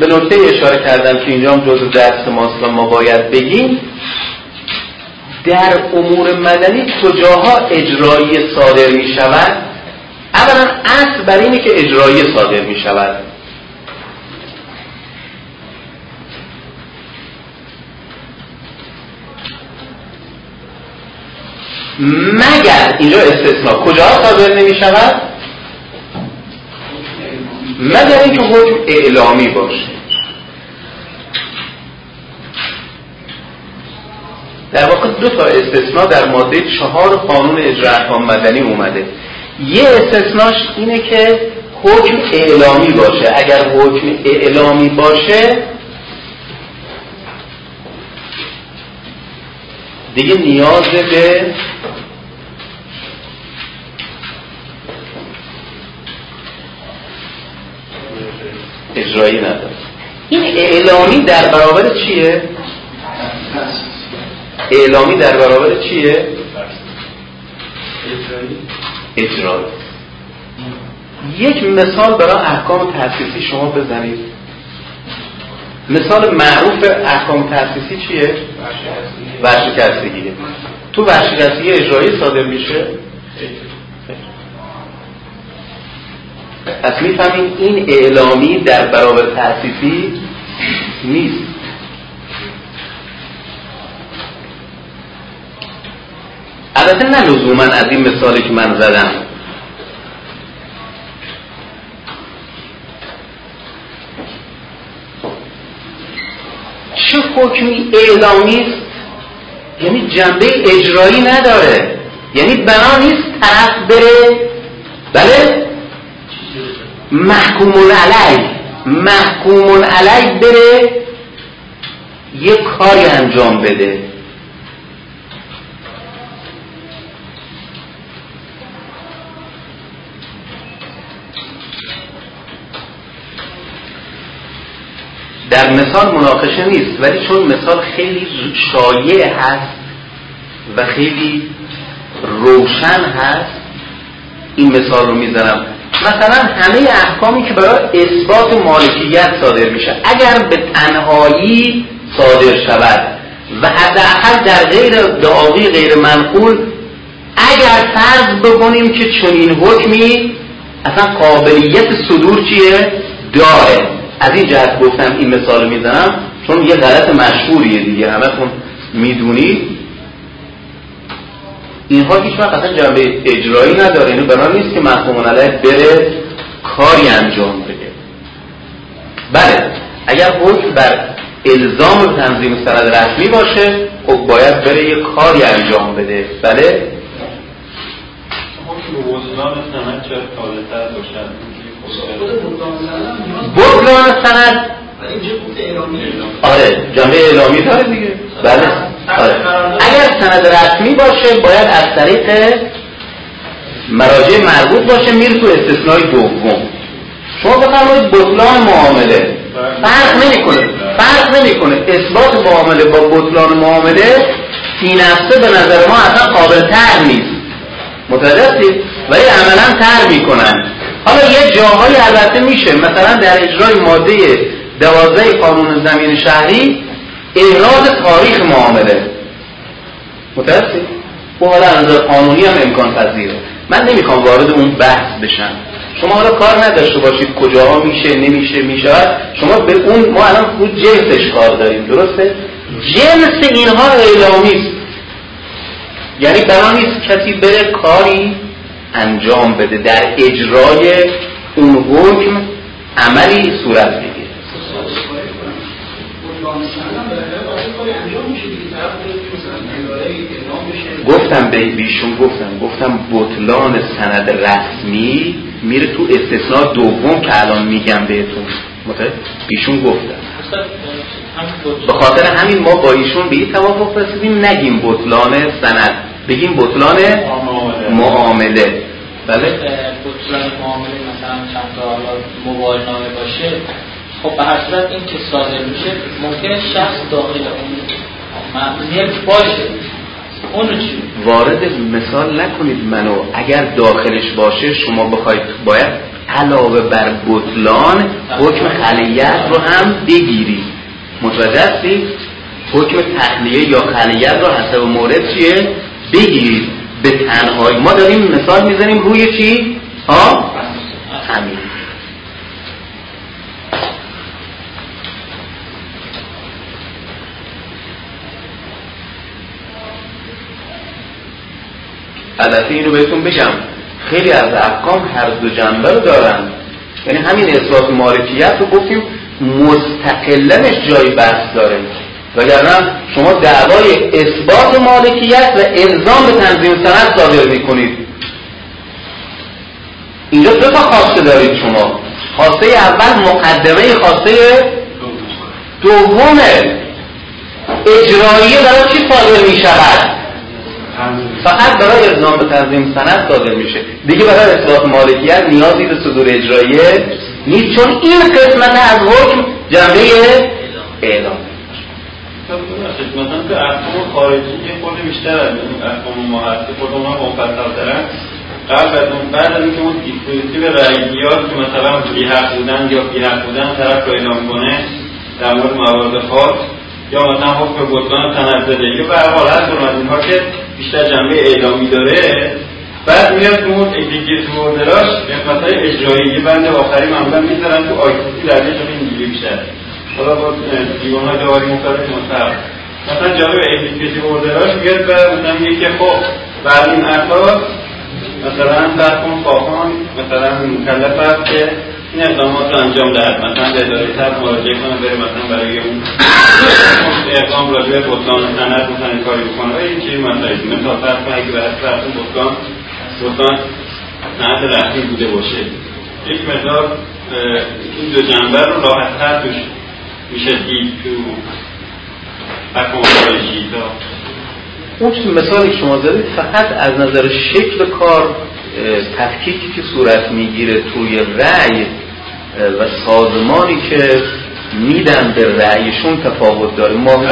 به نکته اشاره کردم که اینجا هم جزء درس ماست و ما باید بگیم در امور مدنی کجاها اجرایی صادر می شود اولا اصل بر اینه که اجرایی صادر می شود مگر اینجا استثناء کجا صادر نمی شود مگر اینکه حکم اعلامی باشه. در واقع دو تا استثناء در ماده چهار قانون اجرا احکام مدنی اومده. یه استثناش اینه که حکم اعلامی باشه. اگر حکم اعلامی باشه دیگه نیاز به اجرایی نداره. این اعلامی در برابر چیه؟ اعلامی در برابر چیه؟ اجرایی. یک مثال برای احکام تأسیسی شما بزنید. مثال معروف احکام تأسیسی چیه؟ ورشکستگیه تو ورشکستگی اجرایی صادر میشه؟ پس می‌فهمیم این اعلامی در برابر تأسیسی نیست. البته نه لزوما از این مثالی که من زدم. چه حکمی اعلامی است یعنی جنبه اجرایی نداره. یعنی بنا نیست طرف بره. بله؟ محکومون علی محکومون علی بره یک کاری انجام بده. در مثال مناقشه نیست ولی چون مثال خیلی شایع هست و خیلی روشن هست این مثال رو می‌زنم. مثلا همه احکامی که برای اثبات مالکیت صادر میشه اگر به تنهایی صادر شود و حداقل در غیر دعاوی غیر منقول اگر فرض بکنیم که چنین حکمی اصلا قابلیت صدور چیه؟ داره. از این جهت گفتم این مثال می‌زنم چون یه غلط مشهوریه دیگه همتون می‌دونید. اینها هیچ وقت اصلا جنبه اجرایی نداره اینو بنا نیست که محکوم علیه بره کاری انجام بده. بله اگر حکم بر الزام تنظیم سند رسمی باشه خب باید بره یه کاری انجام بده. بله؟ بطلان سند. آره جنبه اعلامی داره دیگه. بله. آره. اگر سند رسمی باشه باید از طریق مراجع مربوط باشه میره تو استثنای دوم. شما بفرمایید بطلان معامله. فرق نمی‌کنه. فرق نمی‌کنه. اثبات معامله با بطلان معامله فی نفسه به نظر ما اصلا قابل تر نیست. متوجه ولی عملا تر می‌کنن. حالا یه جاهایی البته میشه. مثلا در اجرای ماده دوازده قانون زمین شهری احراز تاریخ معامله. متوجه او حالا از قانونی هم امکان پذیره. من نمی‌خوام وارد اون بحث بشم. شما حالا کار نداشته باشید کجاها میشه نمیشه میشه شما به اون ما الان اون جنسش کار داریم درسته؟ جنس اینها اعلامی است یعنی بنا نیست کسی بره کاری انجام بده. در اجرای اون حکم عملی صورت بگیره. گفتم به بیشون گفتم گفتم بطلان سند رسمی میره تو استثناء دوم که الان میگم بهتون. بیشون گفتم به خاطر همین ما با ایشون به این توافق رسیدیم نگیم بطلان سند. بگیم بطلان معامله. بله بطلان معامله مثلا چند تا موبایل نامه باشه. خب به هر صورت این که صادر میشه ممکنه شخص داخل اون ملک باشه. اونو چی؟ وارد مثال نکنید منو. اگر داخلش باشه شما بخواید باید علاوه بر بطلان حکم خلیت رو هم بگیرید. متوجه هستید؟ حکم تخلیه یا خلیت رو حسب مورد چیه؟ بگیرید. به تنهایی. ما داریم مثال می‌زنیم روی چی؟ ها؟ همین. البته اینو بهتون بگم. خیلی از احکام هر دو جنبه رو دارن. یعنی همین اثبات مالکیت رو گفتیم مستقلنش جای بحث داره. وگرنه شما دعوای اثبات مالکیت و الزام به تنظیم سند صادر می‌کنید. اینجا دو تا خواسته دارید شما. خواسته اول مقدمه خواسته دومه. اجرایی برای چی صادر می شود فقط برای الزام به تنظیم سند صادر میشه. دیگه برای اثبات مالکیت نیازی به صدور اجراییه نیست. چون این قسمت از حکم جنبه اعلام. مثلا تو احکام خارجی یه خورده بیشتر از احکام ما هست که خود اونا مفصل دارن قبل از اون بعد از اینکه اون دیسپوزیتیو رأیگیات که مثلا بی حق بودن یا بی حق بودن طرف رو اعلام کنه در مورد موارد خاص یا مثلا حکم بطلان تنزله یا به حال هر از اینها که بیشتر جنبه اعلامی داره بعد میاد تو اون اگزیکیتیو اوردراش قسمت اجرایی. یه بند آخری معمولا می‌ذارن تو آیتیسی در بیشتر. حالا با دیوان های دواری مختلف مستقل مثلا جالب اگزیکیتیو اوردراش میاد و مثلا میگه که خب بعد این اساس مثلا کن خواهان مثلا مکلف است که این اقدامات رو انجام دهد. مثلا به اداره تر مراجعه کنه بره مثلا برای اون اقدام راجع به بطلان سند مثلا کاری بکنه. و این چیزی مسائلی مثلا فرض کنه اگه به حسب بطلان بطلان سند رسمی بوده باشه. یک مقدار این دو جنبه رو راحت تر توش میشه دید تو اون مثالی که شما زدید فقط از نظر شکل کار تفکیکی که صورت می‌گیره توی رأی و سازمانی که میدن به رأیشون تفاوت داره. ما ها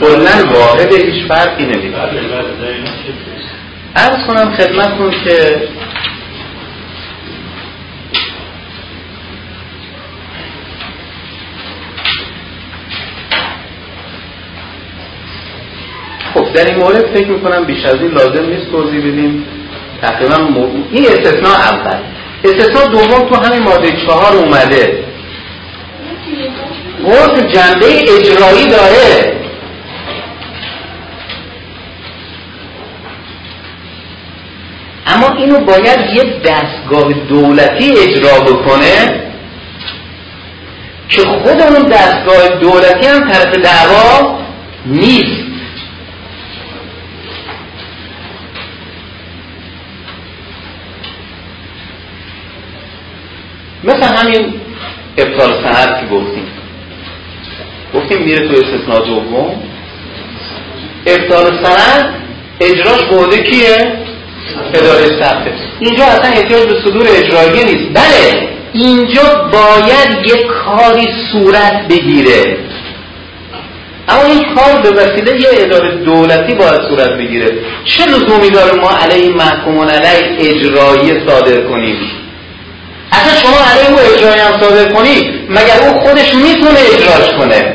کلا واحد هیچ فرقی نمیده ارز کنم خدمتتون که خب در این مورد فکر می‌کنم بیش از این لازم نیست توضیح بدیم. تقریبا این استثناء اول. استثناء دوم تو همین ماده چهار اومده. عرف جنبه اجرایی داره. اما اینو باید یه دستگاه دولتی اجرا بکنه که خود اون دستگاه دولتی هم طرف دعوا نیست مثل همین ابطال سند که گفتیم. گفتیم میره تو استثناء دوم. ابطال سند اجراش بوده کیه؟ اداره ثبته اینجا اصلا احتیاج به صدور اجرایی نیست. بله اینجا باید یک کاری صورت بگیره. اما این کار به وسیله یه اداره دولتی باید صورت بگیره. چه لزومی داره ما علیه محکومون علیه اجرایی صادر کنیم؟ اصلا شما علیه او اجرایی هم صادر کنی مگر او خودش می‌تونه اجراش کنه؟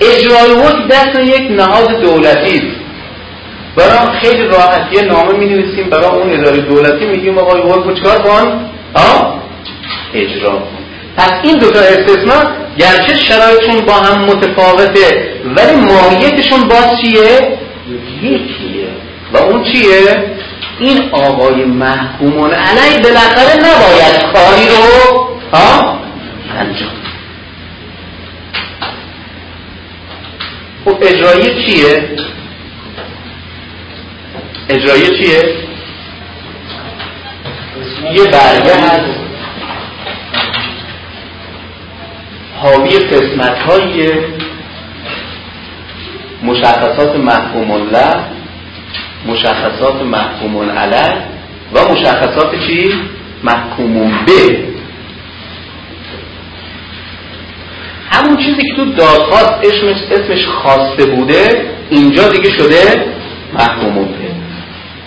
اجرای او دست یک نهاد دولتی. است برای خیلی راحتی نامه می نویسیم برای اون اداره دولتی میگیم آقای او چکار کن؟ اجرا. کن پس این دو تا استثناء گرچه شرایطشون با هم متفاوته ولی ماهیتشون باز چیه؟ یکیه. و اون چیه؟ این آقای محکومون علی بالاخره نباید کاری رو ها؟ انجام خب اجرایی چیه؟ اجرایی چیه؟ یه برگه هست حاوی قسمت های مشخصات محکوم الله. مشخصات محکومون علی و مشخصات چی؟ محکومون به. همون چیزی که تو دادخواست اسمش, اسمش خواسته بوده اینجا دیگه شده محکومون به.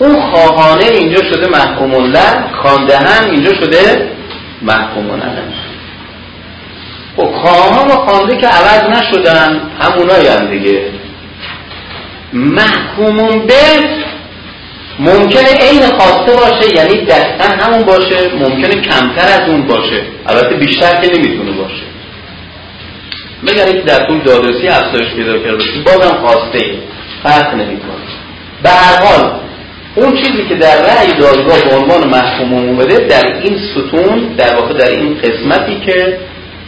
اون خواهانه اینجا شده محکومون له خاندهن اینجا شده محکومون علی. خب خواهان و خوانده که عوض نشدن همونایی هم دیگه. محکومون به ممکنه عین خواسته باشه یعنی دستن همون باشه ممکنه کمتر از اون باشه. البته بیشتر که نمی‌تونه باشه. مگر که در طول دادرسی افزایش پیدا کرده بازم خواسته فرق نمی‌کنه. به هر حال اون چیزی که در رأی دادگاه به عنوان محکوم اومده در این ستون در واقع در این قسمتی که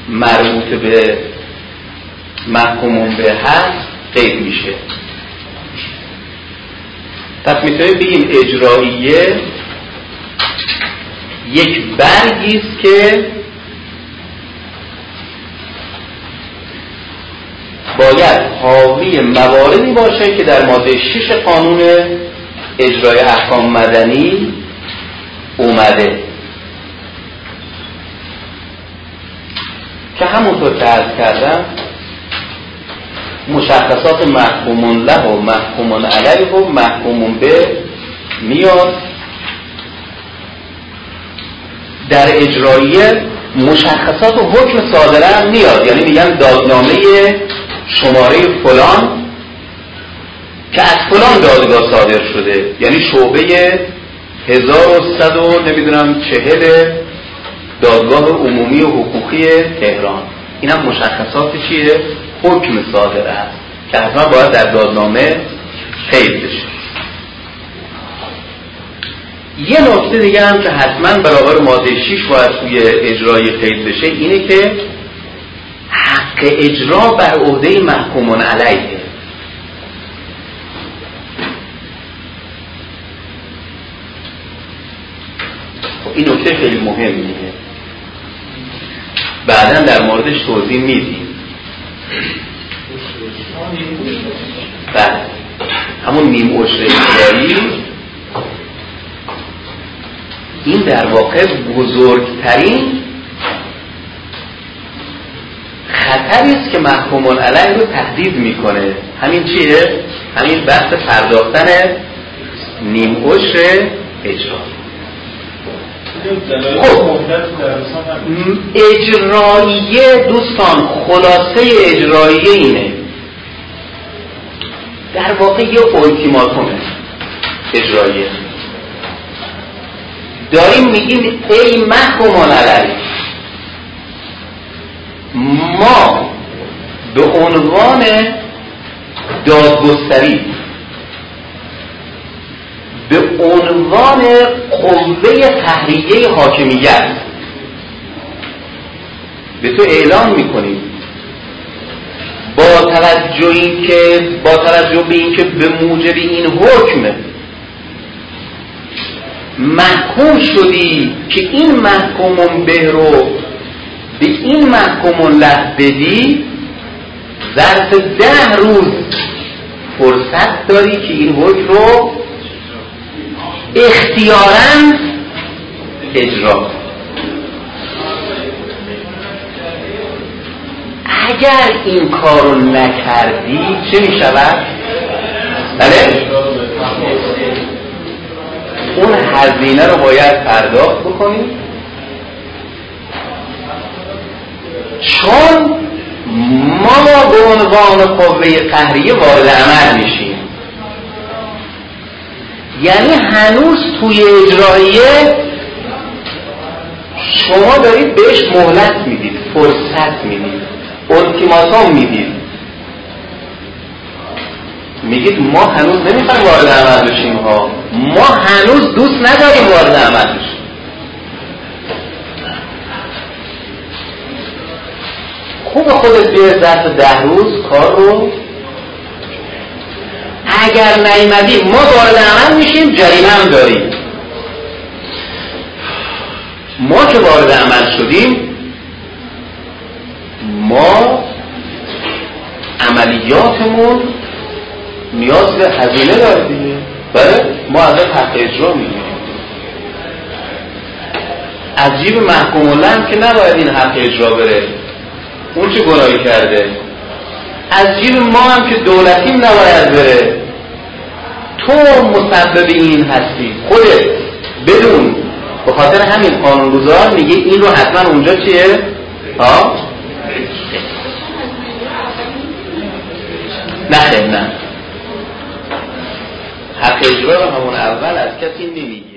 مربوط به محکومون به هست قید میشه. پس می‌تونیم بگیم اجراییه یک برگی است که باید حاوی مواردی باشه که در ماده 6 قانون اجرای احکام مدنی اومده. که همونطور که عرض کردم مشخصات محکومون له و محکومون علیه و محکومون به میاد. در اجرایی مشخصات و حکم صادره هم میاد. یعنی میگن دادنامه شماره فلان که از فلان دادگاه صادر شده. یعنی شعبه 1100 و نمی‌دونم چهل دادگاه عمومی و حقوقی تهران. این هم مشخصات چیه؟ حکم صادره است که حتما باید در دادنامه قید بشه. یه نکته دیگه هم که حتما برابر ماده 6 باید توی اجرای قید بشه اینه که حق اجرا بر عهده محکومون علیه. خب این نکته خیلی مهمیه بعدا در موردش توضیح میدیم. بله. همون نیم عشر اجرایی این در واقع بزرگترین خطری است که محکومون علیه رو تهدید می‌کنه. همین چیه؟ همین بحث پرداختن نیم عشر اجرا. خب. اجراییه دوستان خلاصه اجراییه اینه. در واقع یه اولتیماتومه اجراییه داریم میگیم ای محکومان علیه ما به عنوان دادگستری به عنوان قوه تحریه حاکمیت. به تو اعلام می‌کنیم. با توجه این که با توجه به اینکه به موجب این حکم محکوم شدی که این محکومون به رو به این محکومون له بدی ظرف ده روز فرصت داری که این حکم رو اختیارا اجرا اگر این کارو نکردی چه می شود؟ بله؟ اون هزینه رو باید پرداخت بکنی چون ما به عنوان قوه قهریه وارد عمل میشیم یعنی هنوز توی اجراییه شما دارید بهش مهلت می‌دید فرصت می‌دید التیماتوم می‌دید. میگید ما هنوز نمی‌خوایم وارد عمل بشیم ها. ما هنوز دوست نداریم وارد عمل بشیم. خوب خودت بیای ظرف ده روز کار رو اگر نیمدی ما وارد عمل میشیم جریمه هم داریم. ما که وارد عمل شدیم ما عملیاتمون نیاز به هزینه داره دیگه بله ما از حق اجرا میگیم از جیب محکوم که نباید این حق اجرا بره. اون چه گناهی کرده؟ از جیب ما هم که دولتیم نباید بره. تو مسبب این هستی. خودت بدون. به خاطر همین قانونگذار میگه این رو حتما اونجا چیه؟ ها؟ نه خیلی نه. حق اجرا همون اول از کسی نمیگی